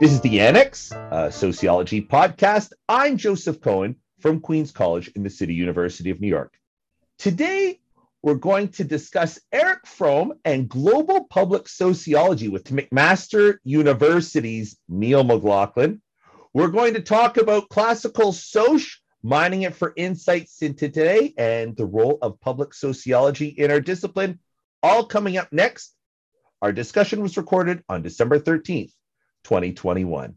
This is the Annex uh, Sociology Podcast. I'm Joseph Cohen from Queens College in the City University of New York. Today, we're going to discuss Eric Fromm and global public sociology with McMaster University's Neil McLaughlin. We're going to talk about classical soc, mining it for insights into today, and the role of public sociology in our discipline. All coming up next. Our discussion was recorded on December 13th, 2021.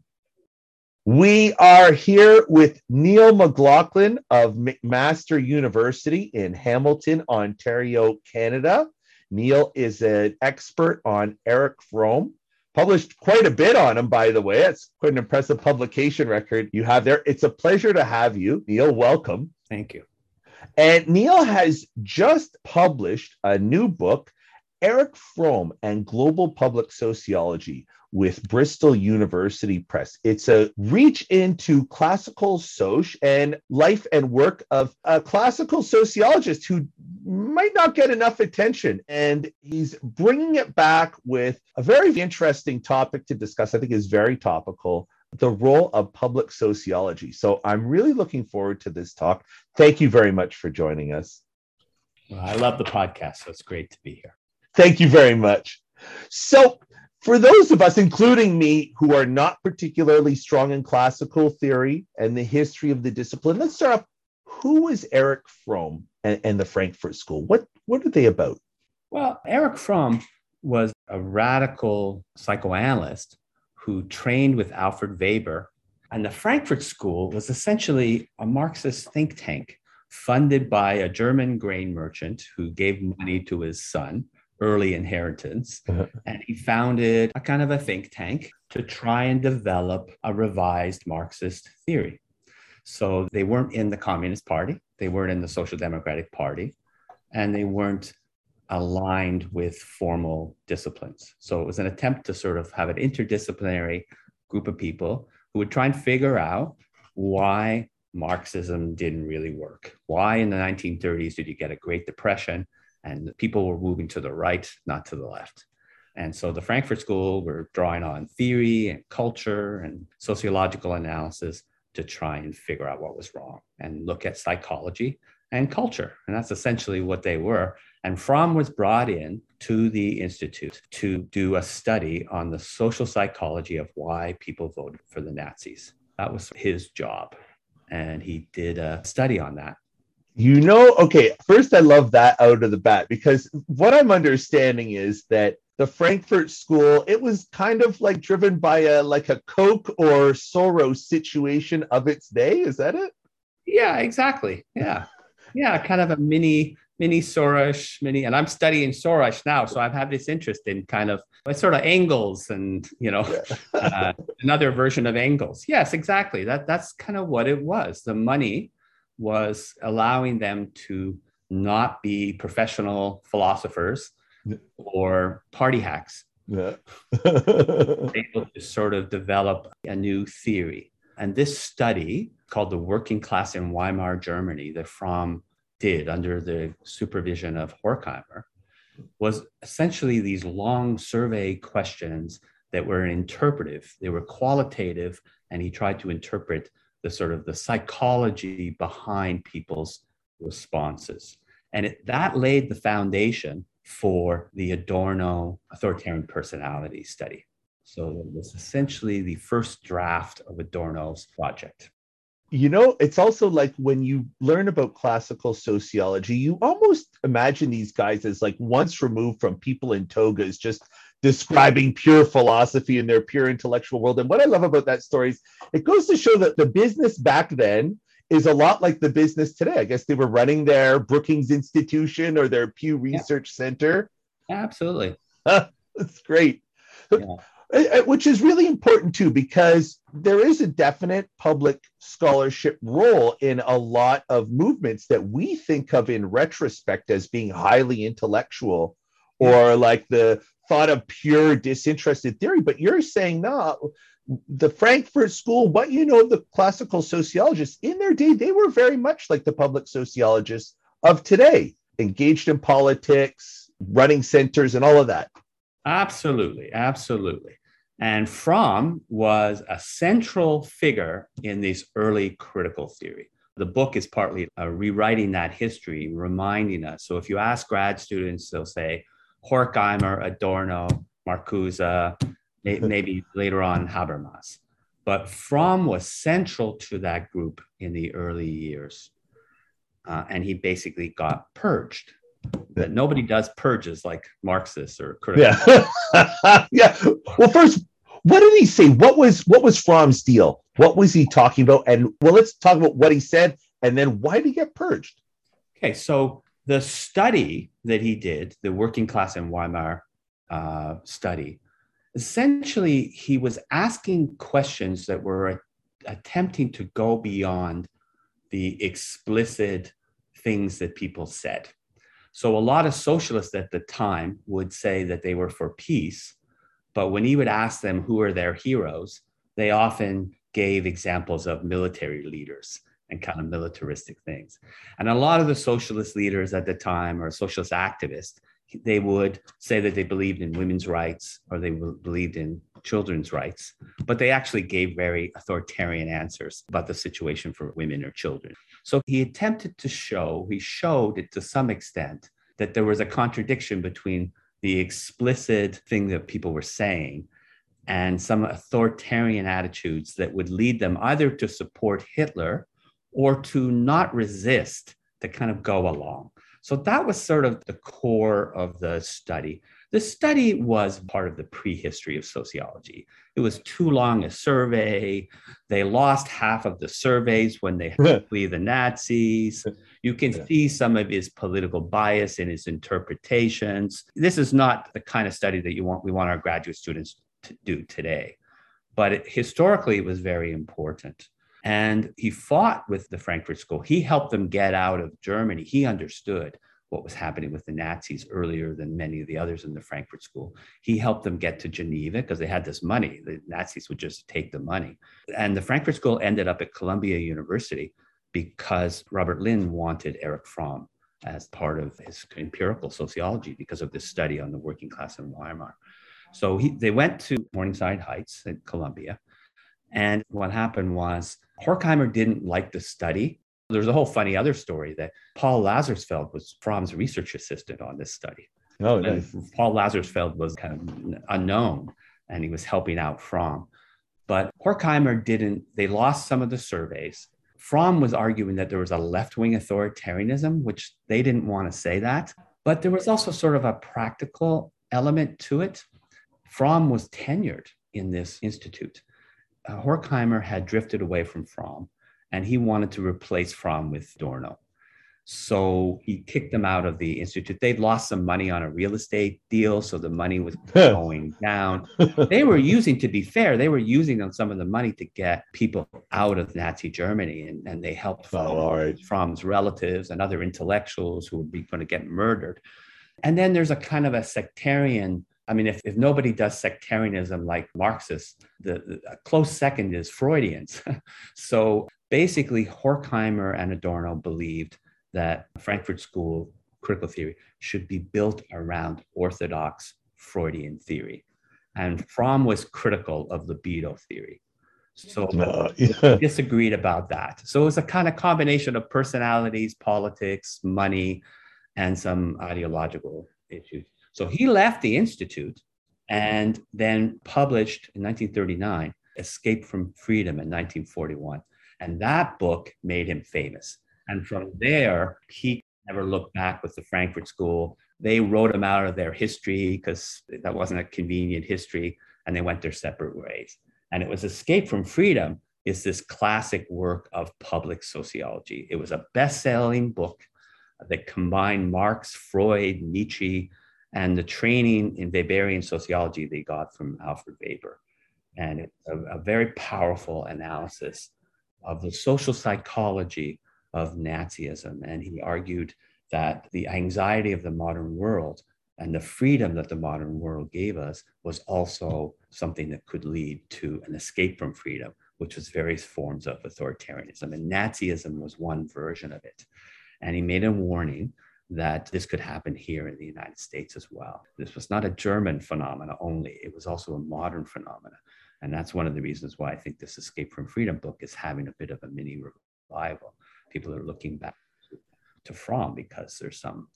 We are here with Neil McLaughlin of McMaster University in Hamilton, Ontario, Canada. Neil is an expert on Eric Fromm. Published quite a bit on him, by the way. It's quite an impressive publication record you have there. It's a pleasure to have you. Neil, welcome. Thank you. And Neil has just published a new book, Erich Fromm and Global Public Sociology, with Bristol University Press. It's a reach into classical soc and life and work of a classical sociologist who might not get enough attention. And he's bringing it back with a very interesting topic to discuss. I think is very topical the role of public sociology. So I'm really looking forward to this talk. Thank you very much for joining us. Well, I love the podcast, so it's great to be here. Thank you very much. So, for those of us, including me, who are not particularly strong in classical theory and the history of the discipline, let's start off. Who was Erich Fromm and, and the Frankfurt School? What, what are they about? Well, Erich Fromm was a radical psychoanalyst who trained with Alfred Weber. And the Frankfurt School was essentially a Marxist think tank funded by a German grain merchant who gave money to his son early inheritance. Uh-huh. And he founded a kind of a think tank to try and develop a revised Marxist theory. So they weren't in the Communist Party, they weren't in the Social Democratic Party, and they weren't aligned with formal disciplines. So it was an attempt to sort of have an interdisciplinary group of people who would try and figure out why Marxism didn't really work. Why in the 1930s did you get a Great Depression? And people were moving to the right, not to the left. And so the Frankfurt School were drawing on theory and culture and sociological analysis to try and figure out what was wrong and look at psychology and culture. And that's essentially what they were. And Fromm was brought in to the Institute to do a study on the social psychology of why people voted for the Nazis. That was his job. And he did a study on that. You know, okay, first I love that out of the bat because what I'm understanding is that the Frankfurt School, it was kind of like driven by a like a Koch or Soros situation of its day. Is that it? Yeah, exactly. Yeah. Yeah, kind of a mini mini Soros, mini, and I'm studying Soros now, so I've had this interest in kind of sort of Engels and you know yeah. uh, another version of Engels. Yes, exactly. That that's kind of what it was. The money was allowing them to not be professional philosophers or party hacks. Yeah. able to sort of develop a new theory. And this study, called the Working Class in Weimar Germany, that Fromm did under the supervision of Horkheimer, was essentially these long survey questions that were interpretive, they were qualitative, and he tried to interpret the sort of the psychology behind people's responses. And it, that laid the foundation for the Adorno authoritarian personality study. So it was essentially the first draft of Adorno's project. You know, it's also like when you learn about classical sociology, you almost imagine these guys as like once removed from people in togas, just describing pure philosophy in their pure intellectual world. And what I love about that story is it goes to show that the business back then is a lot like the business today. I guess they were running their Brookings Institution or their Pew Research yeah. Center. Absolutely. That's great. Yeah. Uh, uh, which is really important too, because there is a definite public scholarship role in a lot of movements that we think of in retrospect as being highly intellectual or like the thought of pure disinterested theory, but you're saying no. The Frankfurt School, what you know, the classical sociologists in their day, they were very much like the public sociologists of today, engaged in politics, running centers, and all of that. Absolutely, absolutely. And Fromm was a central figure in this early critical theory. The book is partly uh, rewriting that history, reminding us. So if you ask grad students, they'll say Horkheimer, Adorno, Marcuse, maybe later on Habermas. But Fromm was central to that group in the early years. Uh, and he basically got purged. That nobody does purges like Marxists or critics. Yeah. yeah. Well, first, what did he say? What was what was Fromm's deal? What was he talking about? And well, let's talk about what he said and then why did he get purged? Okay, so the study that he did, the working class in Weimar uh, study, essentially he was asking questions that were attempting to go beyond the explicit things that people said. So a lot of socialists at the time would say that they were for peace, but when he would ask them who are their heroes, they often gave examples of military leaders and kind of militaristic things. And a lot of the socialist leaders at the time or socialist activists, they would say that they believed in women's rights or they believed in children's rights, but they actually gave very authoritarian answers about the situation for women or children. So he attempted to show, he showed it to some extent, that there was a contradiction between the explicit thing that people were saying and some authoritarian attitudes that would lead them either to support Hitler or to not resist, to kind of go along. So that was sort of the core of the study. The study was part of the prehistory of sociology. It was too long a survey. They lost half of the surveys when they had to flee the Nazis. You can yeah. see some of his political bias in his interpretations. This is not the kind of study that you want we want our graduate students to do today. But it, historically, it was very important. And he fought with the Frankfurt School. He helped them get out of Germany. He understood what was happening with the Nazis earlier than many of the others in the Frankfurt School. He helped them get to Geneva because they had this money. The Nazis would just take the money. And the Frankfurt School ended up at Columbia University because Robert Lynd wanted Eric Fromm as part of his empirical sociology because of this study on the working class in Weimar. So he, they went to Morningside Heights at Columbia. And what happened was Horkheimer didn't like the study. There's a whole funny other story that Paul Lazarsfeld was Fromm's research assistant on this study. Oh, nice. Paul Lazarsfeld was kind of unknown and he was helping out Fromm. But Horkheimer didn't, they lost some of the surveys. Fromm was arguing that there was a left wing authoritarianism, which they didn't want to say that. But there was also sort of a practical element to it. Fromm was tenured in this institute uh, Horkheimer had drifted away from Fromm and he wanted to replace Fromm with Adorno. So he kicked them out of the institute. They'd lost some money on a real estate deal, so the money was going down. They were using, to be fair, they were using on some of the money to get people out of Nazi Germany, and, and they helped oh, Fromm, oh, right. Fromm's relatives and other intellectuals who would be going to get murdered. And then there's a kind of a sectarian I mean, if, if nobody does sectarianism like Marxists, the, the close second is Freudians. so basically, Horkheimer and Adorno believed that Frankfurt School critical theory should be built around orthodox Freudian theory. And Fromm was critical of libido theory. So uh, yeah. disagreed about that. So it was a kind of combination of personalities, politics, money, and some ideological issues. So he left the Institute and then published in 1939 Escape from Freedom in 1941. And that book made him famous. And from there, he never looked back with the Frankfurt School. They wrote him out of their history because that wasn't a convenient history, and they went their separate ways. And it was Escape from Freedom is this classic work of public sociology. It was a best-selling book that combined Marx, Freud, Nietzsche, and the training in Weberian sociology they got from Alfred Weber. And it's a, a very powerful analysis of the social psychology of Nazism. And he argued that the anxiety of the modern world and the freedom that the modern world gave us was also something that could lead to an escape from freedom, which was various forms of authoritarianism. And Nazism was one version of it. And he made a warning that this could happen here in the United States as well. This was not a German phenomena only, it was also a modern phenomena. And that's one of the reasons why I think this Escape from Freedom book is having a bit of a mini revival. People are looking back to, to Fromm because there's some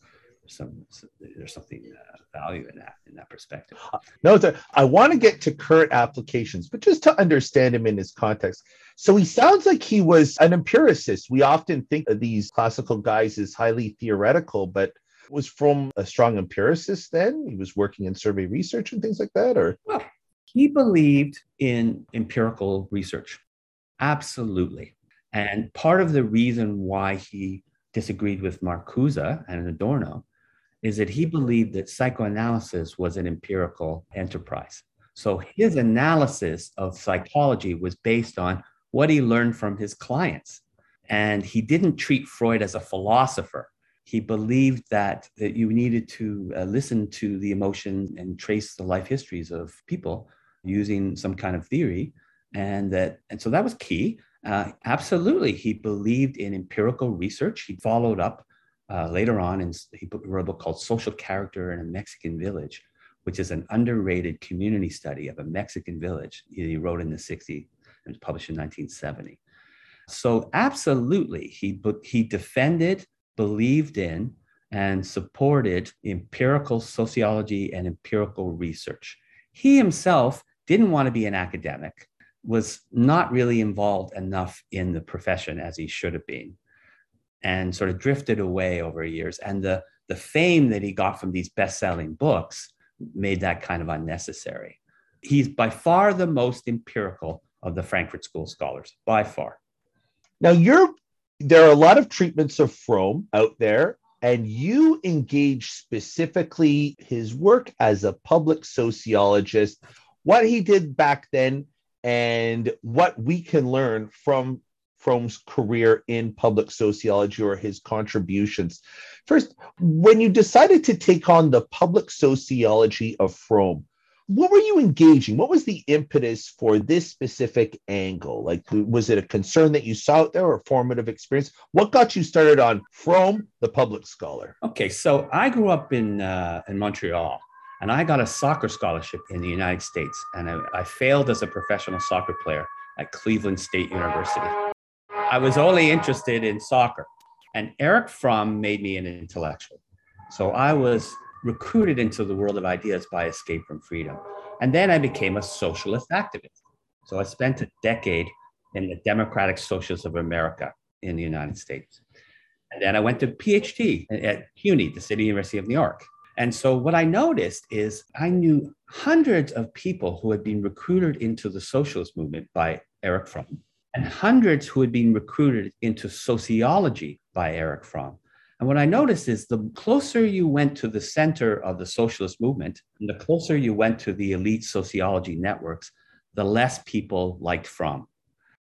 some, there's something uh, value in that in that perspective. No, a, I want to get to current applications, but just to understand him in his context. So he sounds like he was an empiricist. We often think of these classical guys as highly theoretical, but was Fromm a strong empiricist then? He was working in survey research and things like that, or well, he believed in empirical research. Absolutely. And part of the reason why he disagreed with Marcuse and Adorno is that he believed that psychoanalysis was an empirical enterprise. So his analysis of psychology was based on what he learned from his clients. And he didn't treat Freud as a philosopher. He believed that, that you needed to uh, listen to the emotion and trace the life histories of people using some kind of theory. And that, and so that was key. Uh, absolutely, he believed in empirical research. He followed up uh, later on, he wrote a book called Social Character in a Mexican Village, which is an underrated community study of a Mexican village. He wrote in the 60s and was published in 1970. So, absolutely, he, he defended, believed in, and supported empirical sociology and empirical research. He himself didn't want to be an academic, was not really involved enough in the profession as he should have been, and sort of drifted away over years. And the, the fame that he got from these best selling books made that kind of unnecessary. He's by far the most empirical of the Frankfurt School scholars, by far. Now, you're there are a lot of treatments of Fromm out there, and you engage specifically his work as a public sociologist what he did back then and what we can learn from Fromm's career in public sociology or his contributions. First, when you decided to take on the public sociology of Fromm, what were you engaging? What was the impetus for this specific angle? Like, was it a concern that you saw out there or a formative experience? What got you started on Fromm, the public scholar? Okay, so I grew up in uh, in Montreal, and I got a soccer scholarship in the United States. And I, I failed as a professional soccer player at Cleveland State University. I was only interested in soccer. And Eric Fromm made me an intellectual. So I was recruited into the world of ideas by Escape from Freedom. And then I became a socialist activist. So I spent a decade in the Democratic Socialists of America in the United States. And then I went to PhD at CUNY, the City University of New York. And so what I noticed is I knew hundreds of people who had been recruited into the socialist movement by Eric Fromm, and hundreds who had been recruited into sociology by Eric Fromm. And what I noticed is the closer you went to the center of the socialist movement, and the closer you went to the elite sociology networks, the less people liked Fromm.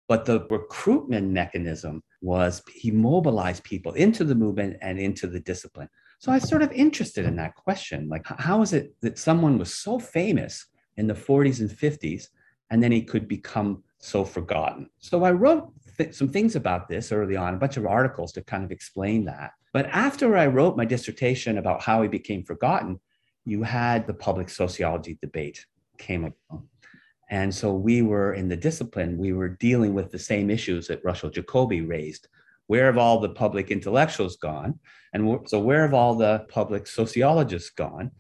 But the recruitment mechanism was he mobilized people into the movement and into the discipline. So I was sort of interested in that question. Like, how is it that someone was so famous in the 40s and 50s, and then he could become so forgotten? So I wrote th- some things about this early on, a bunch of articles to kind of explain that. But after I wrote my dissertation about how he became forgotten, you had the public sociology debate came along. And so we were in the discipline, we were dealing with the same issues that Russell Jacoby raised where have all the public intellectuals gone? And so, where have all the public sociologists gone?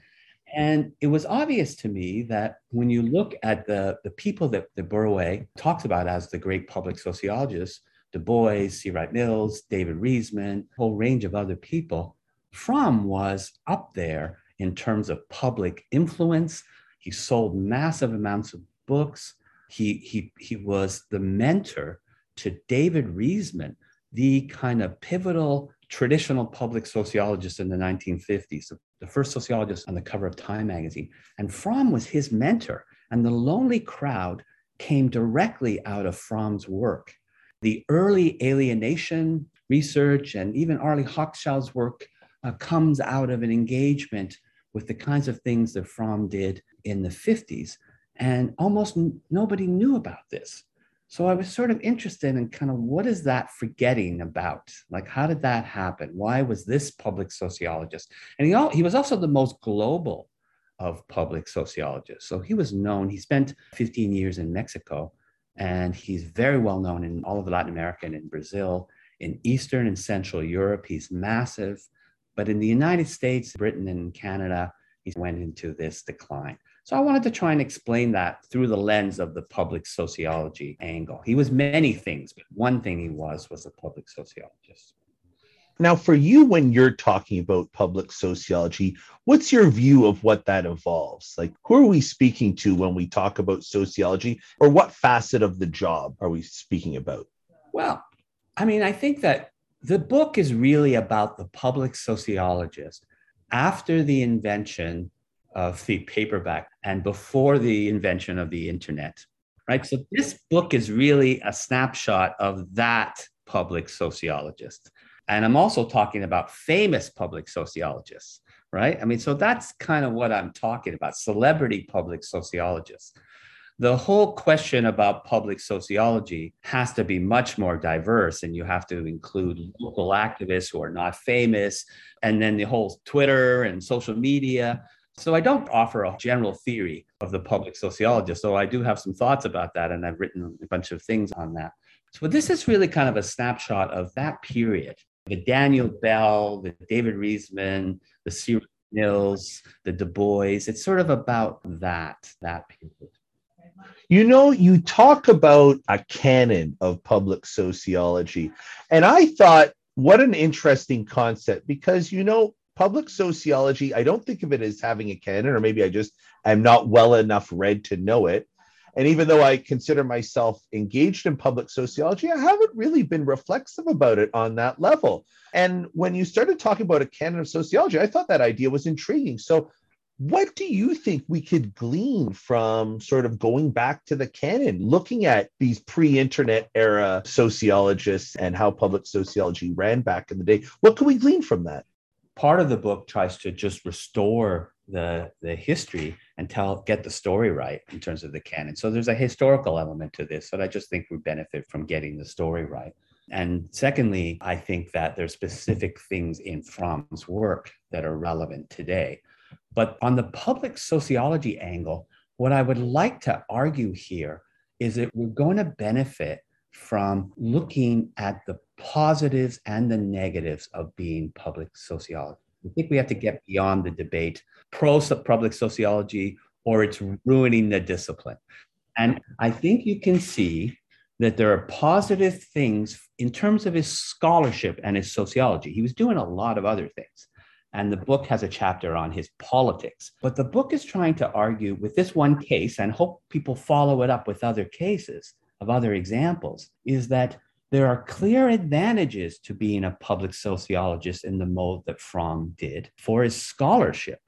And it was obvious to me that when you look at the, the people that the Burawoy talks about as the great public sociologists, Du Bois, C. Wright Mills, David Riesman, a whole range of other people, Fromm was up there in terms of public influence. He sold massive amounts of books. He, he, he was the mentor to David Riesman, the kind of pivotal traditional public sociologist in the 1950s, the first sociologist on the cover of Time magazine. And Fromm was his mentor. And the lonely crowd came directly out of Fromm's work. The early alienation research and even Arlie Hochschild's work uh, comes out of an engagement with the kinds of things that Fromm did in the 50s. And almost n- nobody knew about this. So I was sort of interested in kind of what is that forgetting about? Like, how did that happen? Why was this public sociologist? And he, he was also the most global of public sociologists. So he was known, he spent 15 years in Mexico, and he's very well known in all of Latin America and in Brazil, in Eastern and Central Europe. He's massive. But in the United States, Britain, and Canada, he went into this decline. So I wanted to try and explain that through the lens of the public sociology angle. He was many things, but one thing he was was a public sociologist. Now, for you, when you're talking about public sociology, what's your view of what that involves? Like, who are we speaking to when we talk about sociology, or what facet of the job are we speaking about? Well, I mean, I think that the book is really about the public sociologist after the invention of the paperback and before the invention of the internet, right? So this book is really a snapshot of that public sociologist. And I'm also talking about famous public sociologists, right? I mean, so that's kind of what I'm talking about celebrity public sociologists. The whole question about public sociology has to be much more diverse, and you have to include local activists who are not famous, and then the whole Twitter and social media. So I don't offer a general theory of the public sociologist, though I do have some thoughts about that, and I've written a bunch of things on that. So this is really kind of a snapshot of that period. The Daniel Bell, the David Riesman, the C. Wright Mills, the Du Bois. It's sort of about that, that period. You know, you talk about a canon of public sociology. And I thought, what an interesting concept because, you know, public sociology, I don't think of it as having a canon, or maybe I just am not well enough read to know it. And even though I consider myself engaged in public sociology, I haven't really been reflexive about it on that level. And when you started talking about a canon of sociology, I thought that idea was intriguing. So, what do you think we could glean from sort of going back to the canon, looking at these pre internet era sociologists and how public sociology ran back in the day? What can we glean from that? Part of the book tries to just restore the the history and tell get the story right in terms of the canon. So there's a historical element to this that I just think we benefit from getting the story right. And secondly, I think that there's specific things in Fromm's work that are relevant today. But on the public sociology angle, what I would like to argue here is that we're going to benefit from looking at the positives and the negatives of being public sociology. I think we have to get beyond the debate pro public sociology or it's ruining the discipline. And I think you can see that there are positive things in terms of his scholarship and his sociology. He was doing a lot of other things. And the book has a chapter on his politics. But the book is trying to argue with this one case and hope people follow it up with other cases of other examples is that there are clear advantages to being a public sociologist in the mode that Fromm did for his scholarship,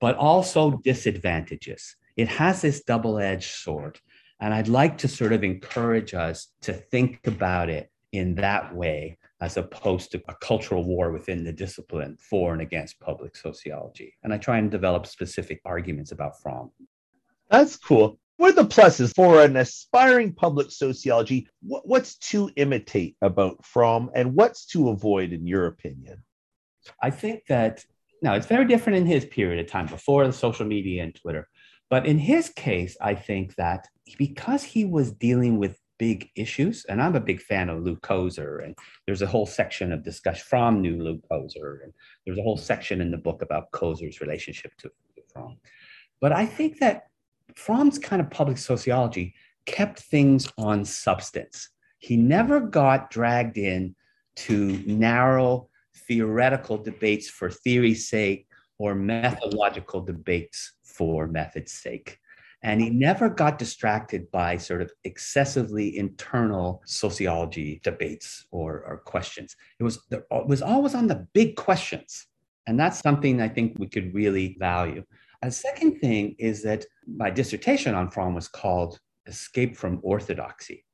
but also disadvantages. It has this double edged sword. And I'd like to sort of encourage us to think about it in that way, as opposed to a cultural war within the discipline for and against public sociology. And I try and develop specific arguments about Fromm. That's cool. What are the pluses for an aspiring public sociology? What's to imitate about Fromm and what's to avoid, in your opinion? I think that now it's very different in his period of time before the social media and Twitter. But in his case, I think that because he was dealing with big issues, and I'm a big fan of Lou Coser, and there's a whole section of discussion from new Lou Coser, and there's a whole section in the book about Coser's relationship to, to Fromm. But I think that Fromm's kind of public sociology kept things on substance. He never got dragged in to narrow theoretical debates for theory's sake or methodological debates for method's sake. And he never got distracted by sort of excessively internal sociology debates or, or questions. It was, it was always on the big questions. And that's something I think we could really value. A second thing is that my dissertation on Fromm was called Escape from Orthodoxy.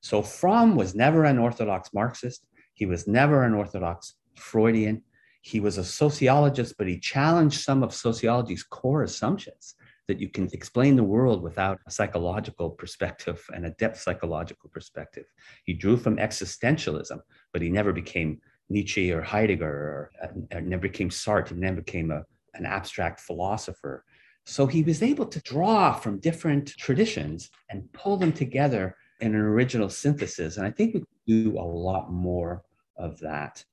So Fromm was never an Orthodox Marxist. He was never an Orthodox Freudian. He was a sociologist, but he challenged some of sociology's core assumptions. that you can explain the world without a psychological perspective and a depth psychological perspective. He drew from existentialism, but he never became Nietzsche or Heidegger or, or never became Sartre, never became a, an abstract philosopher. So he was able to draw from different traditions and pull them together in an original synthesis. And I think we do a lot more of that.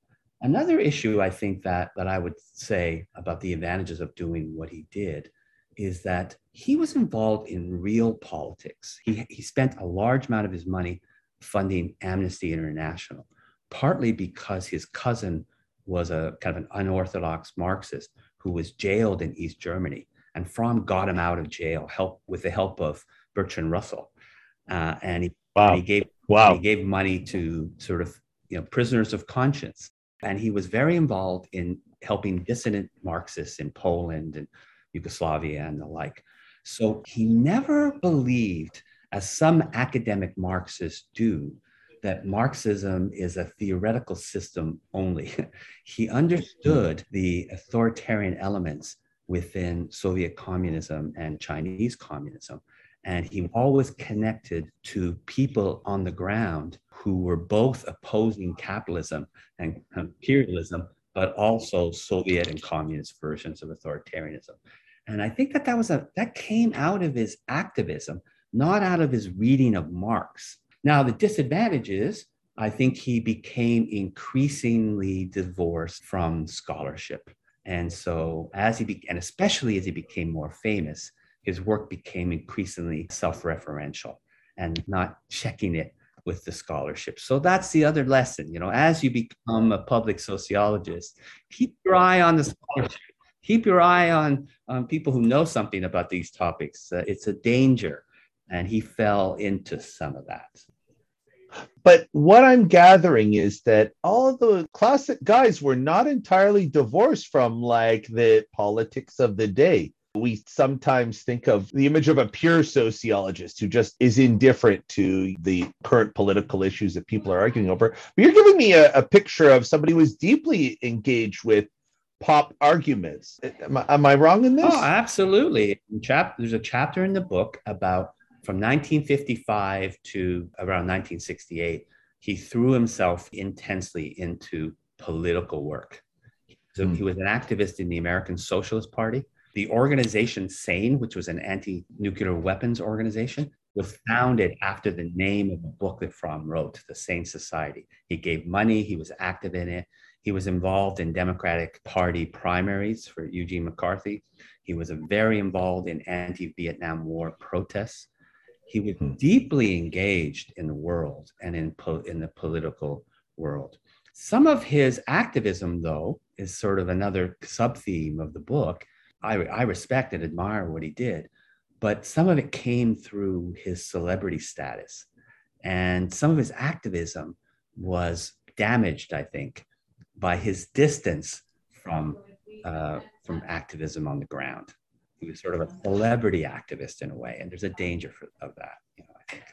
Another issue I think that, that I would say about the advantages of doing what he did is that he was involved in real politics. He, he spent a large amount of his money funding Amnesty International, partly because his cousin was a kind of an unorthodox Marxist who was jailed in East Germany. And Fromm got him out of jail help, with the help of Bertrand Russell. Uh, and he, wow. he gave wow. he gave money to sort of you know prisoners of conscience. And he was very involved in helping dissident Marxists in Poland and Yugoslavia and the like. So he never believed, as some academic Marxists do, that Marxism is a theoretical system only. he mm-hmm. understood the authoritarian elements within Soviet communism and Chinese communism. And he always connected to people on the ground who were both opposing capitalism and imperialism, but also Soviet and communist versions of authoritarianism. And I think that that was a that came out of his activism, not out of his reading of Marx. Now the disadvantage is I think he became increasingly divorced from scholarship. And so as he be, and especially as he became more famous, his work became increasingly self-referential and not checking it with the scholarship. So that's the other lesson, you know, as you become a public sociologist, keep your eye on the scholarship keep your eye on, on people who know something about these topics. Uh, it's a danger. And he fell into some of that. But what I'm gathering is that all the classic guys were not entirely divorced from like the politics of the day. We sometimes think of the image of a pure sociologist who just is indifferent to the current political issues that people are arguing over. But you're giving me a, a picture of somebody who was deeply engaged with pop arguments. Am I, am I wrong in this? Oh, absolutely. Chap- there's a chapter in the book about from 1955 to around 1968. He threw himself intensely into political work. So mm. he was an activist in the American Socialist Party. The organization SANE, which was an anti nuclear weapons organization, was founded after the name of a book that Fromm wrote, the SANE Society. He gave money, he was active in it. He was involved in Democratic Party primaries for Eugene McCarthy. He was very involved in anti Vietnam War protests. He was hmm. deeply engaged in the world and in, po- in the political world. Some of his activism, though, is sort of another sub theme of the book. I, I respect and admire what he did, but some of it came through his celebrity status. And some of his activism was damaged, I think, by his distance from uh, from activism on the ground. He was sort of a celebrity activist in a way, and there's a danger for, of that. You know, I think.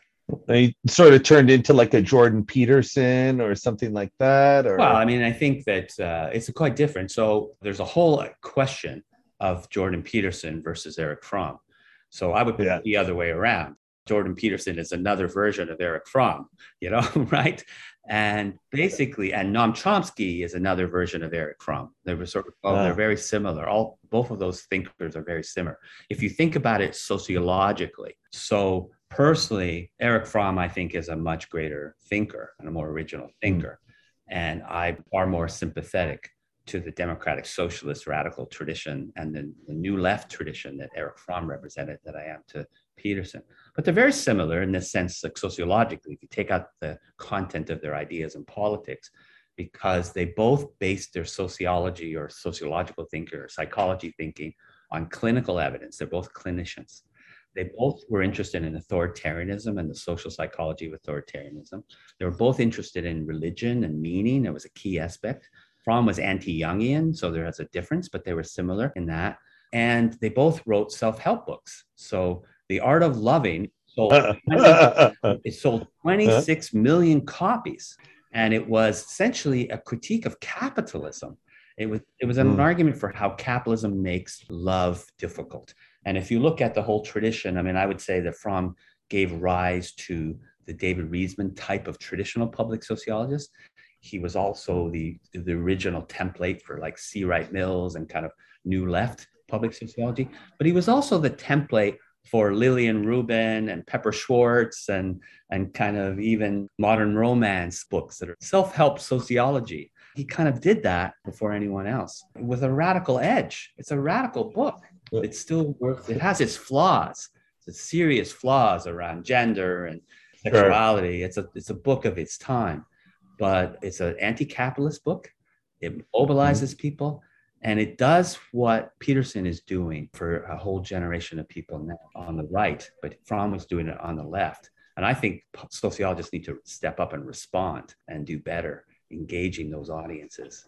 He sort of turned into like a Jordan Peterson or something like that. Or well, I mean, I think that uh, it's quite different. So there's a whole question of Jordan Peterson versus Eric Fromm. So I would put yeah. it the other way around. Jordan Peterson is another version of Eric Fromm, you know, right? And basically, and Noam Chomsky is another version of Eric Fromm. They were sort of, oh, they're very similar. All both of those thinkers are very similar. If you think about it sociologically, so personally, Eric Fromm, I think, is a much greater thinker and a more original hmm. thinker. And I'm far more sympathetic to the democratic socialist radical tradition and the, the new left tradition that Eric Fromm represented that I am to Peterson. But they're very similar in the sense, like sociologically, if you take out the content of their ideas and politics, because they both base their sociology or sociological thinking or psychology thinking on clinical evidence. They're both clinicians. They both were interested in authoritarianism and the social psychology of authoritarianism. They were both interested in religion and meaning. It was a key aspect. Fromm was anti Jungian, so there was a difference, but they were similar in that. And they both wrote self help books. So the Art of Loving sold 20, it sold 26 million copies, and it was essentially a critique of capitalism. It was it was an mm. argument for how capitalism makes love difficult. And if you look at the whole tradition, I mean, I would say that Fromm gave rise to the David Riesman type of traditional public sociologist. He was also the, the original template for like C. Wright Mills and kind of New Left public sociology. But he was also the template for Lillian Rubin and Pepper Schwartz and, and kind of even modern romance books that are self help sociology. He kind of did that before anyone else with a radical edge. It's a radical book. It still worth it has its flaws, its serious flaws around gender and sexuality. Sure. It's a it's a book of its time, but it's an anti-capitalist book. It mobilizes mm-hmm. people and it does what Peterson is doing for a whole generation of people now on the right, but Fromm was doing it on the left. And I think sociologists need to step up and respond and do better, engaging those audiences.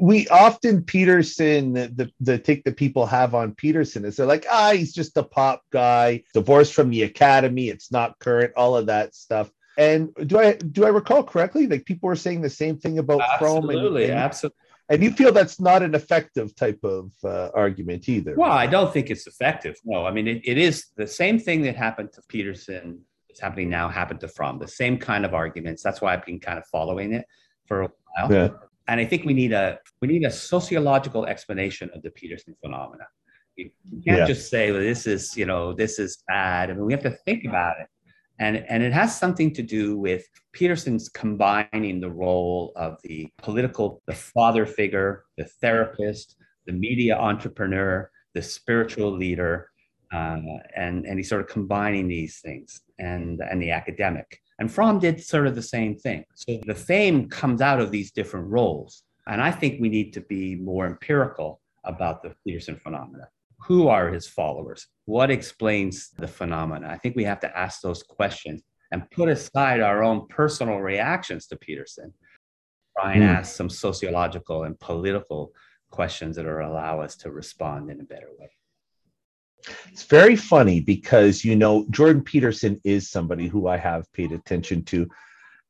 We often Peterson, the, the take that people have on Peterson is they're like, ah, he's just a pop guy, divorced from the academy, it's not current, all of that stuff. And do I do I recall correctly? Like people were saying the same thing about absolutely, Fromm. And, and, absolutely and you feel that's not an effective type of uh, argument either. Well, I don't think it's effective. No, I mean, it, it is the same thing that happened to Peterson, it's happening now, happened to Fromm, the same kind of arguments. That's why I've been kind of following it for a while. Yeah. And I think we need a we need a sociological explanation of the Peterson phenomena. You, can't yeah. just say well, this is you know this is bad. I mean, we have to think about it and, and it has something to do with Peterson's combining the role of the political, the father figure, the therapist, the media entrepreneur, the spiritual leader, uh, and, and he's sort of combining these things and, and the academic. And Fromm did sort of the same thing. So the fame comes out of these different roles. And I think we need to be more empirical about the Peterson phenomena who are his followers? What explains the phenomena? I think we have to ask those questions and put aside our own personal reactions to Peterson. Try and mm. ask some sociological and political questions that will allow us to respond in a better way. It's very funny because, you know, Jordan Peterson is somebody who I have paid attention to.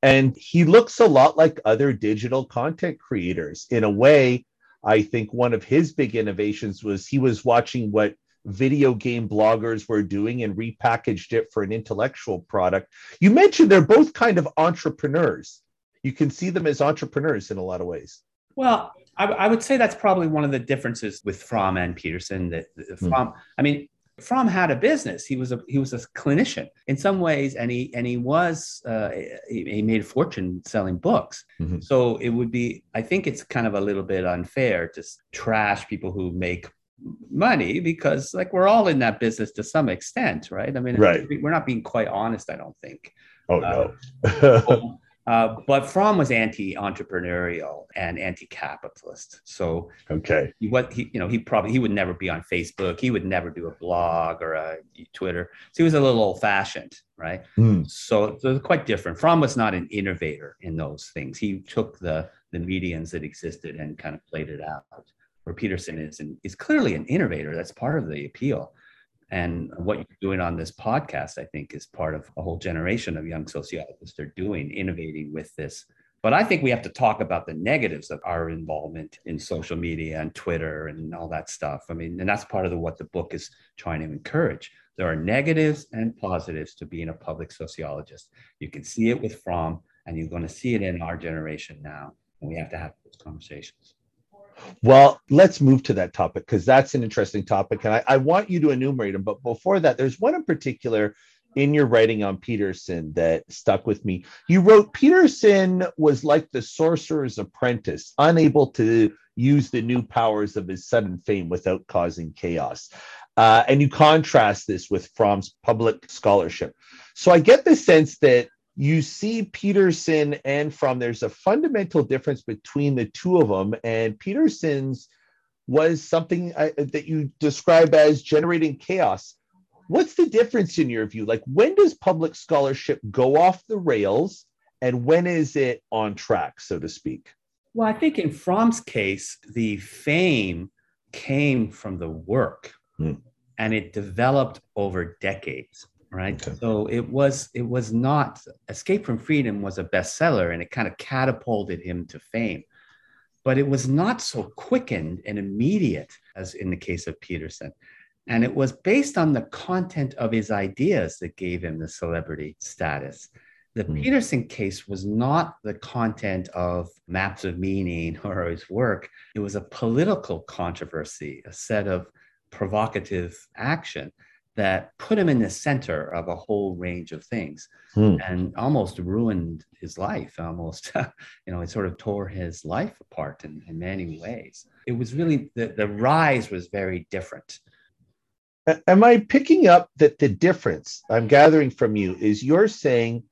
And he looks a lot like other digital content creators in a way I think one of his big innovations was he was watching what video game bloggers were doing and repackaged it for an intellectual product. You mentioned they're both kind of entrepreneurs. You can see them as entrepreneurs in a lot of ways. Well, I, I would say that's probably one of the differences with Fromm and Peterson. That Fromm, mm. I mean, Fromm had a business. He was a he was a clinician in some ways, and he and he was uh, he, he, made a fortune selling books. Mm-hmm. So it would be, I think, it's kind of a little bit unfair to trash people who make money because like we're all in that business to some extent, right? I mean, right. we're not being quite honest. I don't think. Oh no. Uh, but Fromm was anti-entrepreneurial and anti-capitalist. So okay, he, what he you know he probably he would never be on Facebook. He would never do a blog or a Twitter. So he was a little old-fashioned, right? Mm. So, so quite different. Fromm was not an innovator in those things. He took the the medians that existed and kind of played it out. Where Peterson is and is clearly an innovator. That's part of the appeal. And what you're doing on this podcast, I think, is part of a whole generation of young sociologists are doing, innovating with this. But I think we have to talk about the negatives of our involvement in social media and Twitter and all that stuff. I mean, and that's part of the, what the book is trying to encourage. There are negatives and positives to being a public sociologist. You can see it with Fromm, and you're going to see it in our generation now. And we have to have those conversations. Well, let's move to that topic because that's an interesting topic. And I, I, want you to enumerate them. But before that, there's one in particular in your writing on Peterson that stuck with me. You wrote Peterson was like the sorcerer's apprentice, unable to use the new powers of his sudden fame without causing chaos. Uh, and you contrast this with Fromm's public scholarship. So I get the sense that you see Peterson and Fromm there's a fundamental difference between the two of them. And Peterson's was something uh, that you describe as generating chaos. What's the difference in your view? Like, when does public scholarship go off the rails and when is it on track, so to speak? Well, I think in Fromm's case, the fame came from the work hmm. and it developed over decades right okay. so it was it was not escape from freedom was a bestseller and it kind of catapulted him to fame but it was not so quickened and immediate as in the case of peterson And it was based on the content of his ideas that gave him the celebrity status. The mm. Peterson case was not the content of maps of meaning or his work. It was a political controversy, a set of provocative action that put him in the center of a whole range of things hmm. and almost ruined his life almost you know it sort of tore his life apart in, in many ways it was really the, the rise was very different am i picking up that the difference i'm gathering from you is you're saying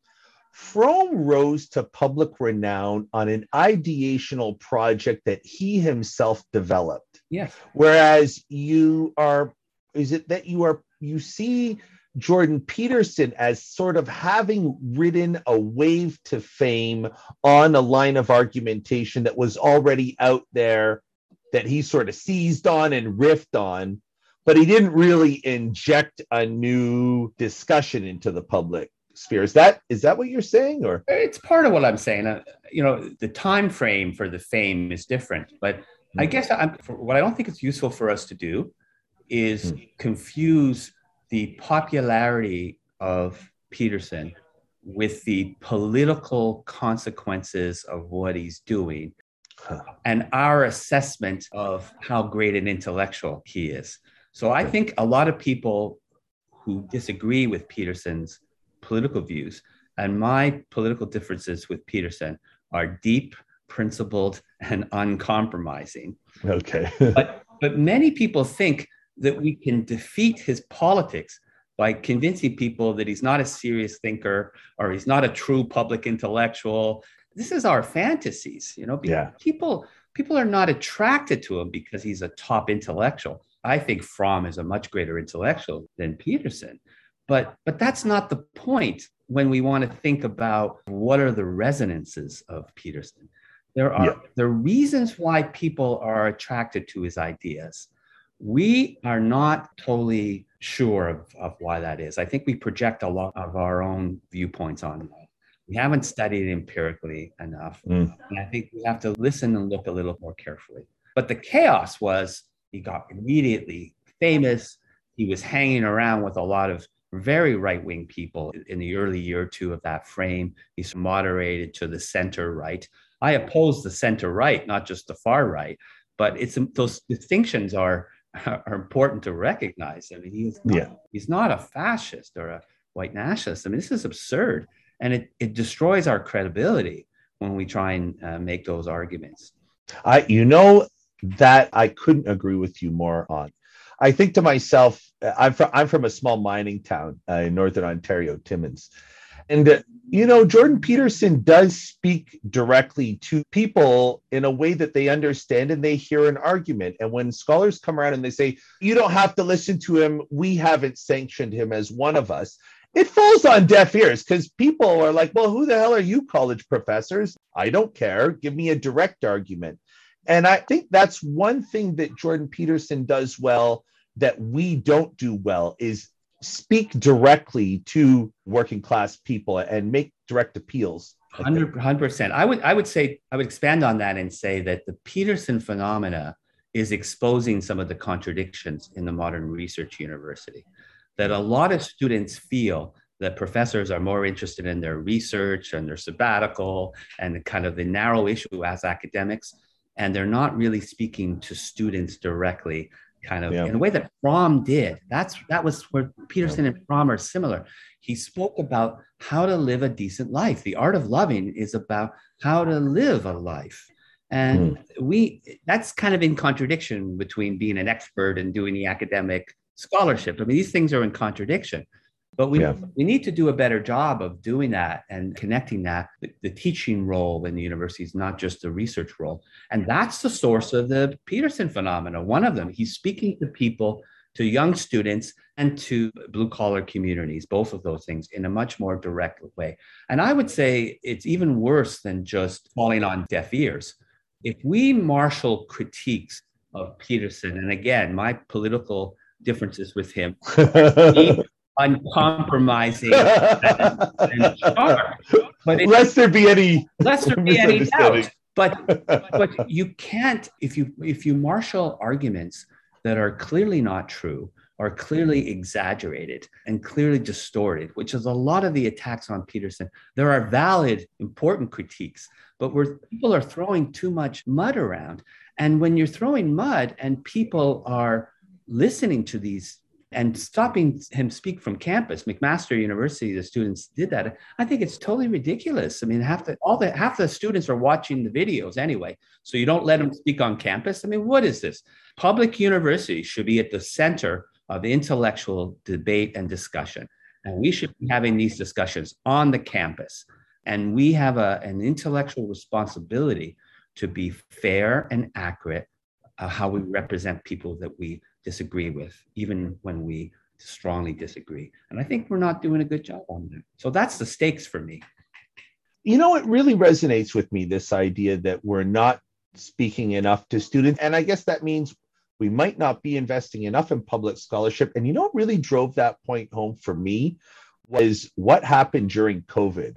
Fromm rose to public renown on an ideational project that he himself developed. Yes. Whereas you are, is it that you are you see Jordan Peterson as sort of having ridden a wave to fame on a line of argumentation that was already out there that he sort of seized on and riffed on, but he didn't really inject a new discussion into the public sphere. Is that is that what you're saying, or it's part of what I'm saying? Uh, you know, the time frame for the fame is different, but I hmm. guess I'm, what I don't think it's useful for us to do is mm. confuse the popularity of Peterson with the political consequences of what he's doing and our assessment of how great an intellectual he is. So I think a lot of people who disagree with Peterson's political views and my political differences with Peterson are deep, principled, and uncompromising. Okay. but, but many people think that we can defeat his politics by convincing people that he's not a serious thinker or he's not a true public intellectual. This is our fantasies, you know. Yeah. People people are not attracted to him because he's a top intellectual. I think Fromm is a much greater intellectual than Peterson. But but that's not the point when we want to think about what are the resonances of Peterson. There are yeah. the reasons why people are attracted to his ideas we are not totally sure of, of why that is. I think we project a lot of our own viewpoints on that. We haven't studied empirically enough. Mm. And I think we have to listen and look a little more carefully. But the chaos was he got immediately famous. He was hanging around with a lot of very right wing people in the early year or two of that frame. He's moderated to the center right. I oppose the center right, not just the far right, but it's those distinctions are are important to recognize. I mean, he's not, yeah. he's not a fascist or a white nationalist. I mean, this is absurd, and it it destroys our credibility when we try and uh, make those arguments. I, you know, that I couldn't agree with you more on. I think to myself, I'm from I'm from a small mining town uh, in northern Ontario, Timmins, and, uh, you know, Jordan Peterson does speak directly to people in a way that they understand and they hear an argument. And when scholars come around and they say, you don't have to listen to him, we haven't sanctioned him as one of us, it falls on deaf ears because people are like, well, who the hell are you, college professors? I don't care. Give me a direct argument. And I think that's one thing that Jordan Peterson does well that we don't do well is speak directly to working class people and make direct appeals. 100 percent. I would I would say I would expand on that and say that the Peterson phenomena is exposing some of the contradictions in the modern research university. That a lot of students feel that professors are more interested in their research and their sabbatical and kind of the narrow issue as academics, and they're not really speaking to students directly kind of yeah. in a way that Fromm did. That's that was where Peterson yeah. and Fromm are similar. He spoke about how to live a decent life. The art of loving is about how to live a life. And mm. we that's kind of in contradiction between being an expert and doing the academic scholarship. I mean, these things are in contradiction. But we, yeah. we need to do a better job of doing that and connecting that. The, the, teaching role in the university is not just the research role. And that's the source of the Peterson phenomena. One of them, he's speaking to people, to young students, and to blue collar communities, both of those things in a much more direct way. And I would say it's even worse than just falling on deaf ears. If we marshal critiques of Peterson, and again, my political differences with him uncompromising and, and sharp. But it, lest there be any lest there be any doubt. But but you can't if you if you marshal arguments that are clearly not true are clearly exaggerated and clearly distorted, which is a lot of the attacks on Peterson. There are valid, important critiques, but where people are throwing too much mud around. And when you're throwing mud and people are listening to these and stopping him speak from campus, McMaster University, the students did that. I think it's totally ridiculous. I mean, half the all the half the students are watching the videos anyway. So you don't let them speak on campus. I mean, what is this? Public universities should be at the center of intellectual debate and discussion. And we should be having these discussions on the campus. And we have a, an intellectual responsibility to be fair and accurate uh, how we represent people that we disagree with, even when we strongly disagree. And I think we're not doing a good job on that. So that's the stakes for me. You know, it really resonates with me this idea that we're not speaking enough to students. And I guess that means we might not be investing enough in public scholarship. And you know what really drove that point home for me was what happened during COVID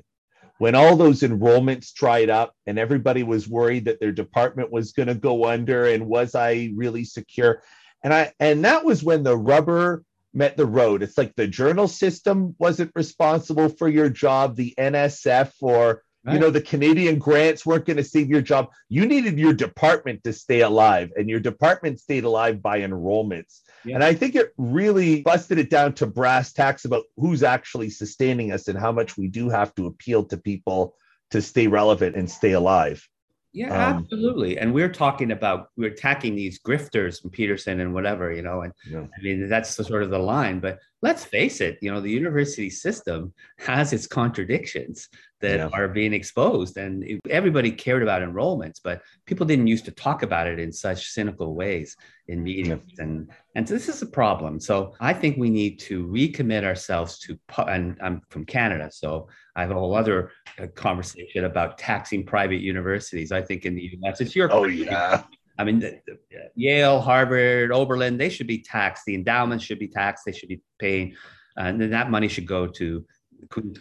when all those enrollments dried up and everybody was worried that their department was going to go under and was I really secure? And I and that was when the rubber met the road. It's like the journal system wasn't responsible for your job, the NSF or Right. You know, the Canadian grants weren't going to save your job. You needed your department to stay alive, and your department stayed alive by enrollments. Yeah. And I think it really busted it down to brass tacks about who's actually sustaining us and how much we do have to appeal to people to stay relevant and stay alive. Yeah, um, absolutely. And we're talking about we're attacking these grifters from Peterson and whatever, you know. And yeah. I mean that's the sort of the line. But let's face it, you know, the university system has its contradictions that yeah. are being exposed, and everybody cared about enrollments, but people didn't used to talk about it in such cynical ways in meetings, yeah. and and so this is a problem. So I think we need to recommit ourselves to. And I'm from Canada, so I have a whole other uh, conversation about taxing private universities. I think in the U.S. it's your oh yeah. I mean, the, the, uh, Yale, Harvard, Oberlin, they should be taxed. The endowments should be taxed. They should be paying, uh, and then that money should go to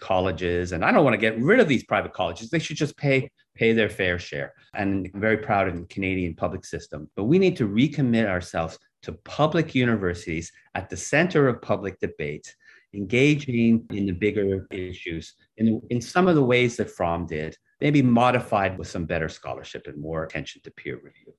colleges. And I don't want to get rid of these private colleges. They should just pay pay their fair share. And I'm very proud of the Canadian public system. But we need to recommit ourselves to public universities at the center of public debate engaging in the bigger issues in, in some of the ways that Fromm did, maybe modified with some better scholarship and more attention to peer review.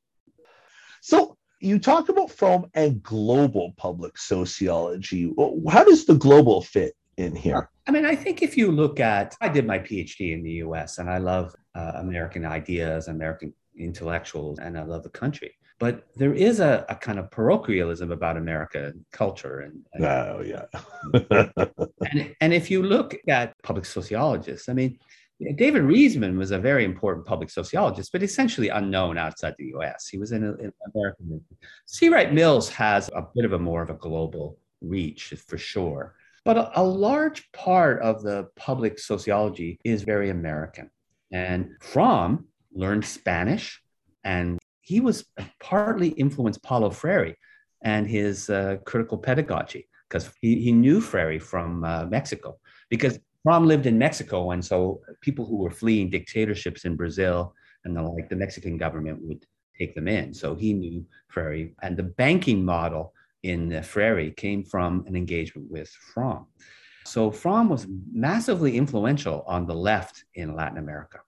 So you talk about Fromm and global public sociology. How does the global fit in here? I mean, I think if you look at, I did my PhD in the US and I love uh, American ideas, American intellectuals, and I love the country but there is a, a kind of parochialism about American culture. And, and oh, yeah. and, and if you look at public sociologists, I mean, David Riesman was a very important public sociologist, but essentially unknown outside the US. He was in, in American. C. Wright Mills has a bit of a more of a global reach for sure. But a, a large part of the public sociology is very American. And Fromm learned Spanish and he was partly influenced Paulo Freire and his uh, critical pedagogy because he, he knew Freire from uh, Mexico because Fromm lived in Mexico. And so people who were fleeing dictatorships in Brazil and the like, the Mexican government would take them in. So he knew Freire. And the banking model in Freire came from an engagement with Fromm. So Fromm was massively influential on the left in Latin America.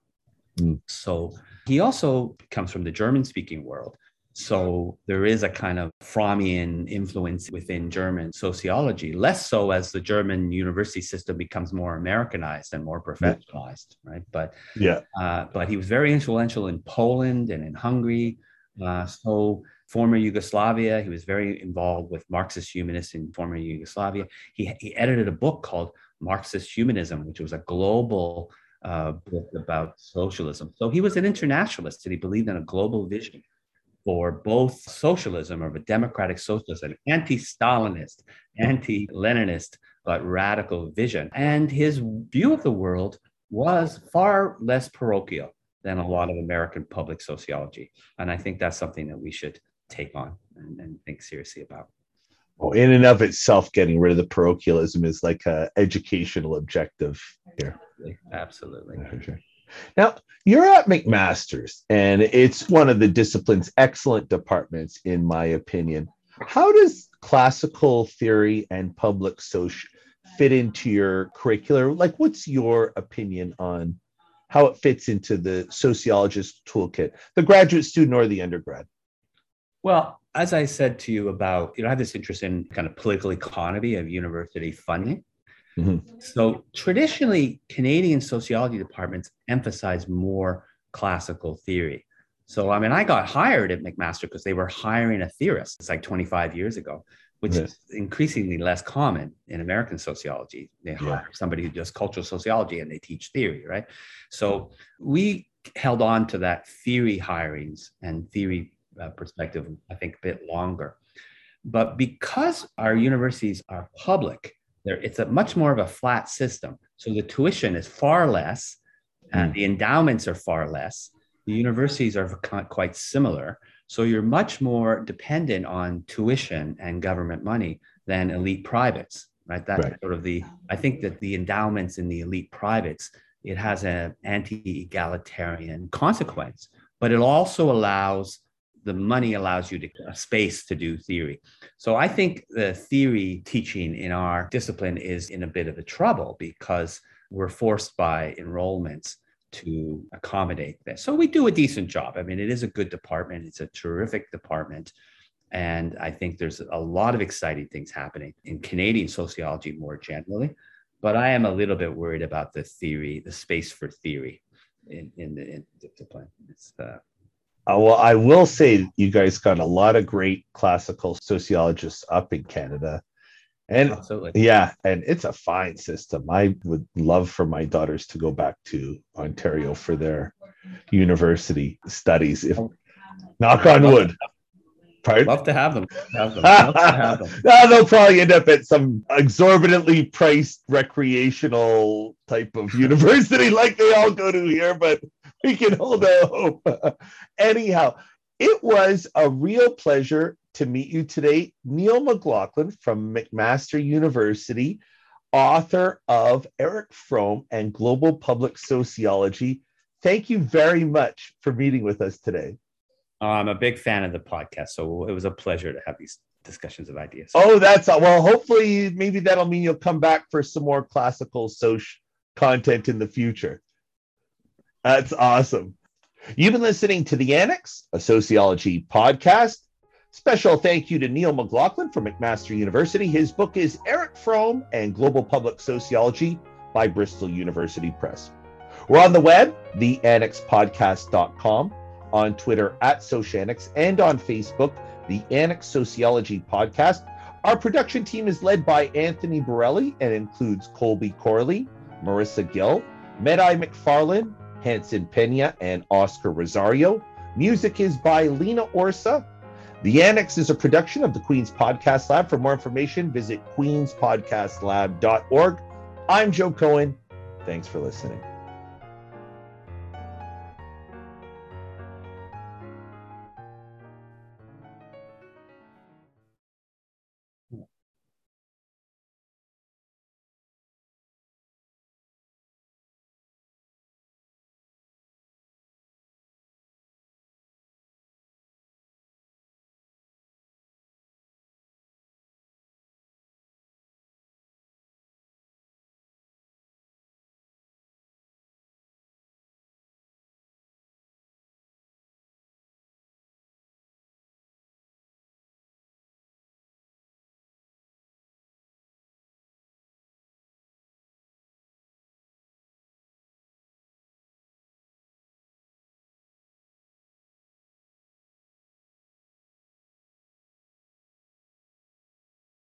Mm. So he also comes from the German speaking world. So there is a kind of Frommian influence within German sociology, less so as the German university system becomes more Americanized and more professionalized, right? But yeah, uh, but he was very influential in Poland and in Hungary. Uh, so former Yugoslavia, he was very involved with Marxist humanists in former Yugoslavia. He he edited a book called Marxist Humanism, which was a global uh, book about socialism. So he was an internationalist and he believed in a global vision for both socialism of a democratic socialist, an anti-Stalinist, anti-Leninist, but radical vision. And his view of the world was far less parochial than a lot of American public sociology. And I think that's something that we should take on and, and think seriously about. Well, in and of itself, getting rid of the parochialism is like an educational objective here. Absolutely. Absolutely. Now, you're at McMaster's, and it's one of the discipline's excellent departments, in my opinion. How does classical theory and public social fit into your curricular? Like, what's your opinion on how it fits into the sociologist toolkit, the graduate student or the undergrad? Well, as I said to you about, you know, I have this interest in kind of political economy of university funding. Mm-hmm. So traditionally, Canadian sociology departments emphasize more classical theory. So, I mean, I got hired at McMaster because they were hiring a theorist. It's like 25 years ago, which is increasingly less common in American sociology. They hire yeah. somebody who does cultural sociology and they teach theory, right? So we held on to that theory hirings and theory uh, perspective, I think, a bit longer. But because our universities are public, it's a much more of a flat system. So the tuition is far less, and mm. the endowments are far less. The universities are quite similar. So you're much more dependent on tuition and government money than elite privates, right? That's right. sort of the, I think that the endowments in the elite privates, it has an anti-egalitarian consequence, but it also allows the money allows you to a space to do theory. So I think the theory teaching in our discipline is in a bit of a trouble because we're forced by enrollments to accommodate this. So we do a decent job. I mean, it is a good department. It's a terrific department. And I think there's a lot of exciting things happening in Canadian sociology more generally. But I am a little bit worried about the theory, the space for theory in, in the in discipline. It's uh, uh, well, I will say you guys got a lot of great classical sociologists up in Canada. And Absolutely. yeah, and it's a fine system. I would love for my daughters to go back to Ontario for their university studies. If knock on wood. Pardon? Love to have them. Have them. Love have them. no, they'll probably end up at some exorbitantly priced recreational type of university like they all go to here, but we can hold out hope. Anyhow, it was a real pleasure to meet you today. Neil McLaughlin from McMaster University, author of Eric Fromm and Global Public Sociology. Thank you very much for meeting with us today. Uh, I'm a big fan of the podcast, so it was a pleasure to have these discussions of ideas. Oh, that's well. Hopefully, maybe that'll mean you'll come back for some more classical social content in the future. That's awesome. You've been listening to The Annex, a sociology podcast. Special thank you to Neil McLaughlin from McMaster University. His book is Eric Fromm and Global Public Sociology by Bristol University Press. We're on the web, theannexpodcast.com, on Twitter at Sociannex, and on Facebook, the Annex Sociology Podcast. Our production team is led by Anthony Borelli and includes Colby Corley, Marissa Gill, Medai McFarlane, Hanson Pena, and Oscar Rosario. Music is by Lena Orsa. The Annex is a production of the Queen's Podcast Lab. For more information, visit queenspodcastlab.org. I'm Joe Cohen. Thanks for listening.